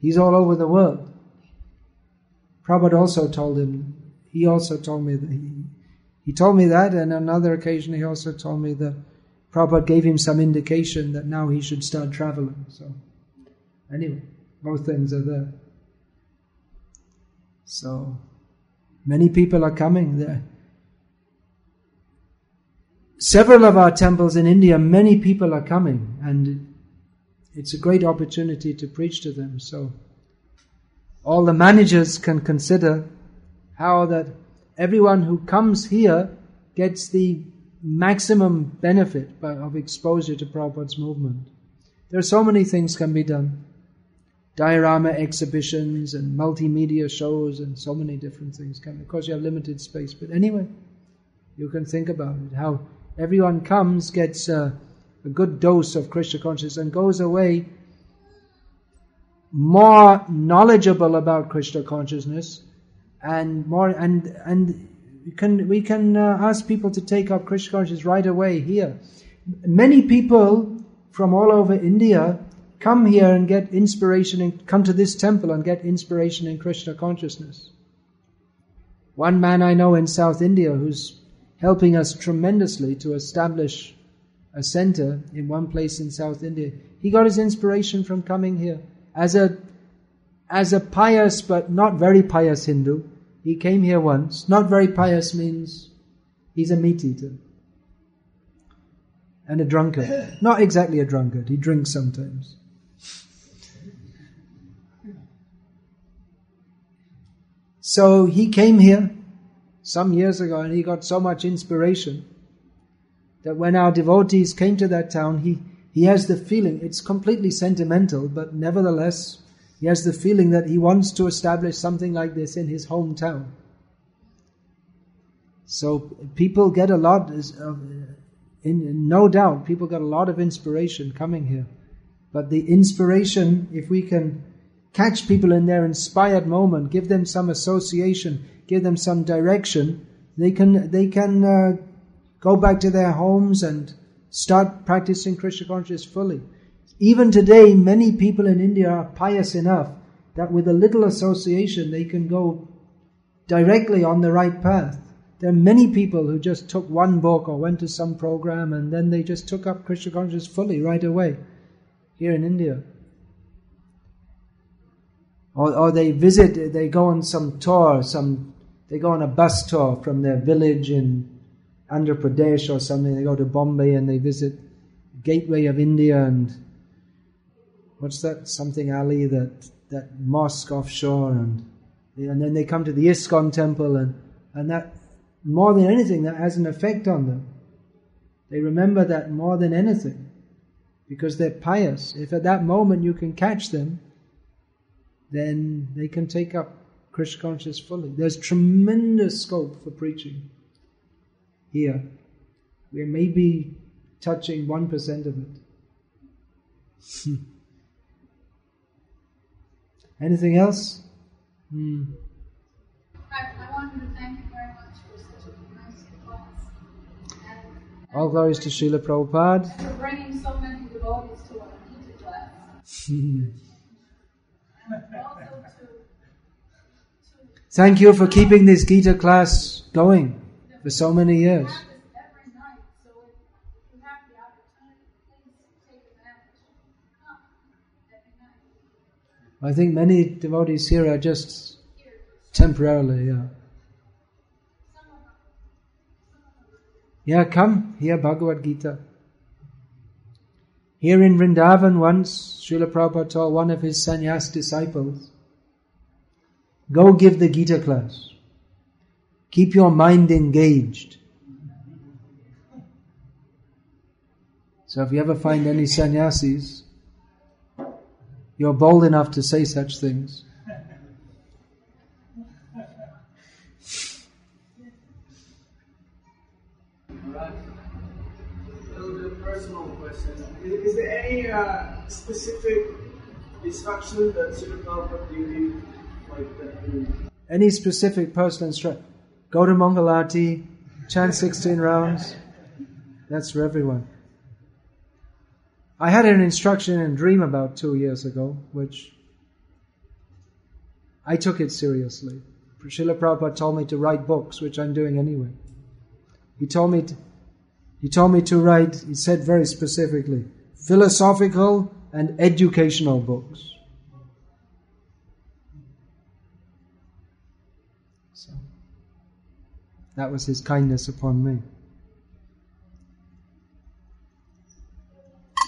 He's all over the world. Prabhupada also told him, he also told me that he, he told me that, and on another occasion he also told me that Prabhupada gave him some indication that now he should start traveling. So, anyway, both things are there. So, many people are coming there. Several of our temples in India, many people are coming, and it's a great opportunity to preach to them. So, all the managers can consider how that everyone who comes here gets the maximum benefit of exposure to Prabhupada's movement. There are so many things can be done. Diorama exhibitions and multimedia shows and so many different things can. Of course, you have limited space, but anyway, you can think about it. How everyone comes, gets a, a good dose of Krishna consciousness, and goes away more knowledgeable about Krishna consciousness and more and and we can we can uh, ask people to take up Krishna consciousness right away here. Many people from all over India come here and get inspiration and come to this temple and get inspiration in Krishna consciousness. One man I know in South India who's helping us tremendously to establish a center in one place in South India. He got his inspiration from coming here as a as a pious but not very pious Hindu. He came here once. Not very pious means he's a meat eater. And a drunkard. Not exactly a drunkard, he drinks sometimes. So he came here some years ago and he got so much inspiration that when our devotees came to that town, he, he has the feeling, it's completely sentimental, but nevertheless, he has the feeling that he wants to establish something like this in his hometown. So people get a lot, of, in, no doubt, people get a lot of inspiration coming here. But the inspiration, if we can catch people in their inspired moment, give them some association, give them some direction, they can they can uh, go back to their homes and start practicing Krishna consciousness fully. Even today, many people in India are pious enough that with a little association they can go directly on the right path. There are many people who just took one book or went to some program and then they just took up Krishna consciousness fully right away here in India. Or, or they visit, they go on some tour, some, they go on a bus tour from their village in Andhra Pradesh or something. They go to Bombay and they visit Gateway of India and what's that? Something Ali that that mosque offshore and and then they come to the ISKCON temple and and that more than anything that has an effect on them. They remember that more than anything because they're pious. If at that moment you can catch them, then they can take up Krishna consciousness fully. There's tremendous scope for preaching here. We may be touching 1% of it. Anything else? Hmm. I, I wanted to thank you very much for such a nice class. And, All glories to Srila Prabhupada. for bringing so many devotees to our Gita class. also to, to Thank you for keeping this Gita class going for so many years. have this every night. So if you have the opportunity, please take advantage. Come every night. I think many devotees here are just temporarily, yeah. Yeah, come, hear Bhagavad Gita. Here in Vrindavan once, Srila Prabhupada told one of his sannyas disciples, go give the Gita class. Keep your mind engaged. So if you ever find any sannyasis, you're bold enough to say such things. Alright. A little bit personal question. Is, is there any uh, specific instruction that Srila Prabhupada gave you? Like that Any specific personal instruction? Go to Mangalati, chant 16 rounds. That's for everyone. I had an instruction in a Dream about two years ago, which I took it seriously. Srila Prabhupada told me to write books, which I'm doing anyway. He told me to, he told me to write, he said very specifically, philosophical and educational books. So that was his kindness upon me.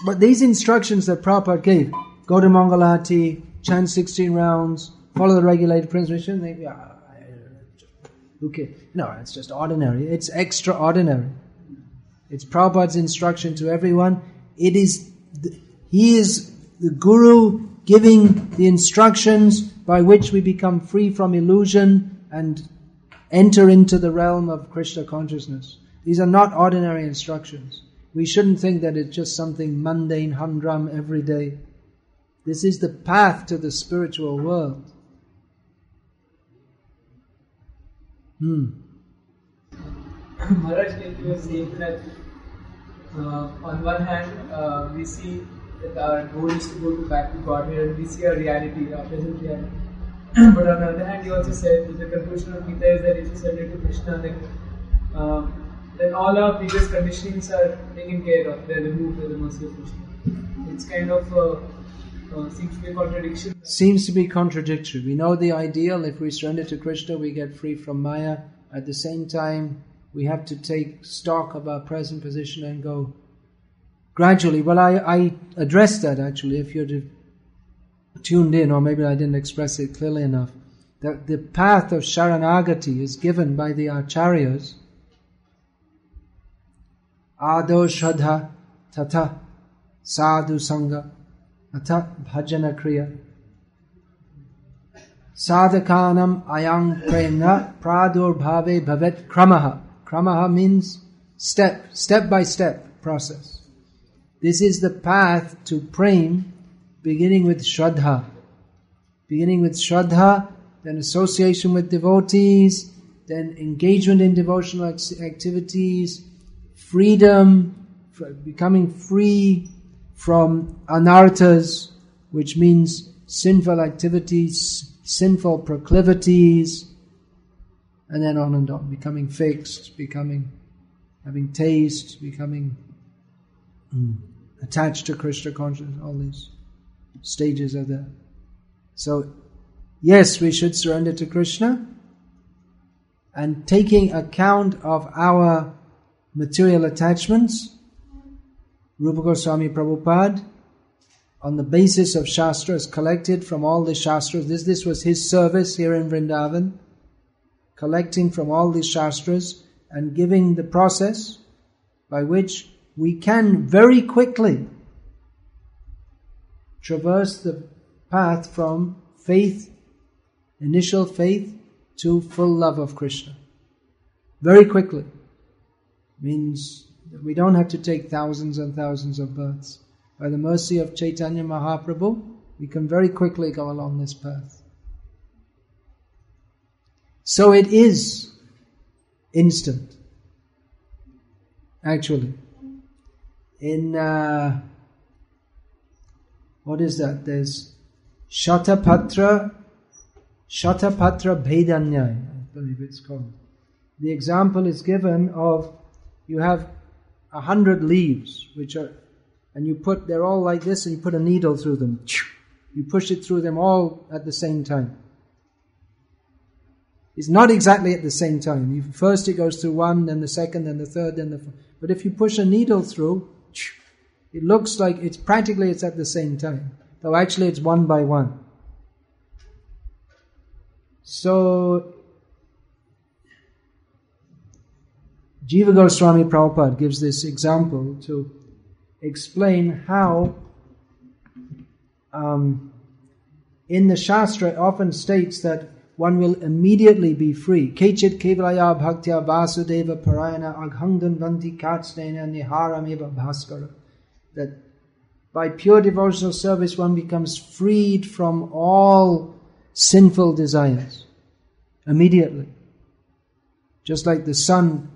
But these instructions that Prabhupada gave, go to Mangalati, chant 16 rounds, follow the regulated shouldn't they? Yeah, cares? No, it's just ordinary. It's extraordinary. It's Prabhupada's instruction to everyone. It is, the, he is the Guru giving the instructions by which we become free from illusion and enter into the realm of Krishna consciousness. These are not ordinary instructions. We shouldn't think that it's just something mundane, humdrum every day. This is the path to the spiritual world. Hmm. Maharaj, you saying that uh, on one hand uh, we see that our goal is to go to back to Godhead and we see our reality, our present reality. but on the other hand, you also said that the conclusion of Gita is that if you surrender to Krishna, then, um, then all our previous conditionings are taken care of, they're removed by the mercy of Krishna. It's kind of uh, uh, seems to be a contradiction. Seems to be contradictory. We know the ideal. If we surrender to Krishna, we get free from Maya. At the same time, we have to take stock of our present position and go gradually. Well, I, I addressed that actually. If you're tuned in, or maybe I didn't express it clearly enough, that the path of Sharanagati is given by the Acharyas. Ado Shraddha Tata Sadhu Sangha Atha Bhajana Kriya Sadhakanam ayang premna pradurbhave bhavet kramaha. Kramaha means step, step by step process. This is the path to prem, beginning with Shraddha. Beginning with Shraddha, then association with devotees, then engagement in devotional activities, freedom, becoming free from anarthas, which means sinful activities, sinful proclivities, and then on and on, becoming fixed, becoming, having taste, becoming mm, attached to Krishna consciousness, all these stages are there. So, yes, we should surrender to Krishna, and taking account of our material attachments, Rupa Goswami Prabhupada, on the basis of Shastras collected from all the Shastras, this, this was his service here in Vrindavan, collecting from all the Shastras and giving the process by which we can very quickly traverse the path from faith, initial faith, to full love of Krishna. Very quickly. Means that we don't have to take thousands and thousands of births. By the mercy of Chaitanya Mahaprabhu, we can very quickly go along this path. So it is instant. Actually. In uh, what is that? There's Shatapatra, Shatapatra Bhedanyaya, I believe it's called. The example is given of you have a hundred leaves, which are, and you put, they're all like this, and you put a needle through them. You push it through them all at the same time. It's not exactly at the same time. First it goes through one, then the second, then the third, then the. Fourth. But if you push a needle through, it looks like it's practically it's at the same time, though actually it's one by one. So, Jiva Goswami Prabhupada gives this example to explain how um, in the Shastra it often states that one will immediately be free. Kechit kevalaya bhaktya vasudeva parayana agham dhunvanti kartsnyena niharameva bhaskara that by pure devotional service one becomes freed from all sinful desires immediately. Just like the sun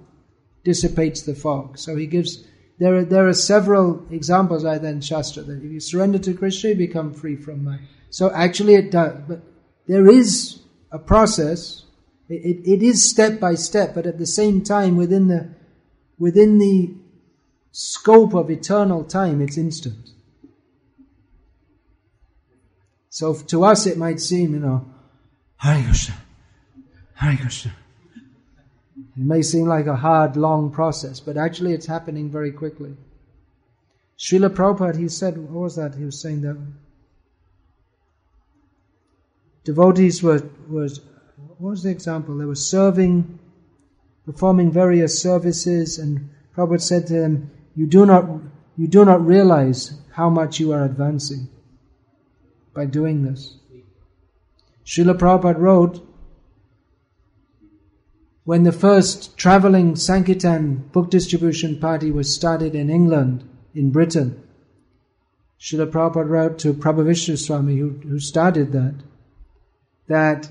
dissipates the fog. So he gives, there are, there are several examples either in Shastra that if you surrender to Krishna, you become free from mind. So actually it does, but there is a process. It, it, it is step by step, but at the same time, within the, within the scope of eternal time, it's instant. So to us it might seem, you know, Hare Krishna, Hare Krishna. It may seem like a hard, long process, but actually it's happening very quickly. Srila Prabhupada, he said, what was that? He was saying that devotees were, was, what was the example? They were serving, performing various services, and Prabhupada said to them, you do not, you do not realize how much you are advancing by doing this. Srila Prabhupada wrote, when the first traveling Sankirtan book distribution party was started in England, in Britain, Srila Prabhupada wrote to Prabhavishnu Swami, who, who started that, that,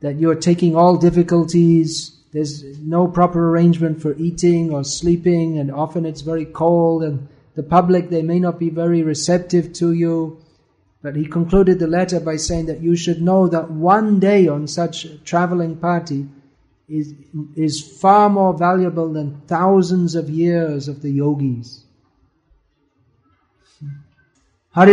that you are taking all difficulties there's no proper arrangement for eating or sleeping, and often it's very cold, and the public, they may not be very receptive to you. But he concluded the letter by saying that you should know that one day on such traveling party is, is far more valuable than thousands of years of the yogis. Hare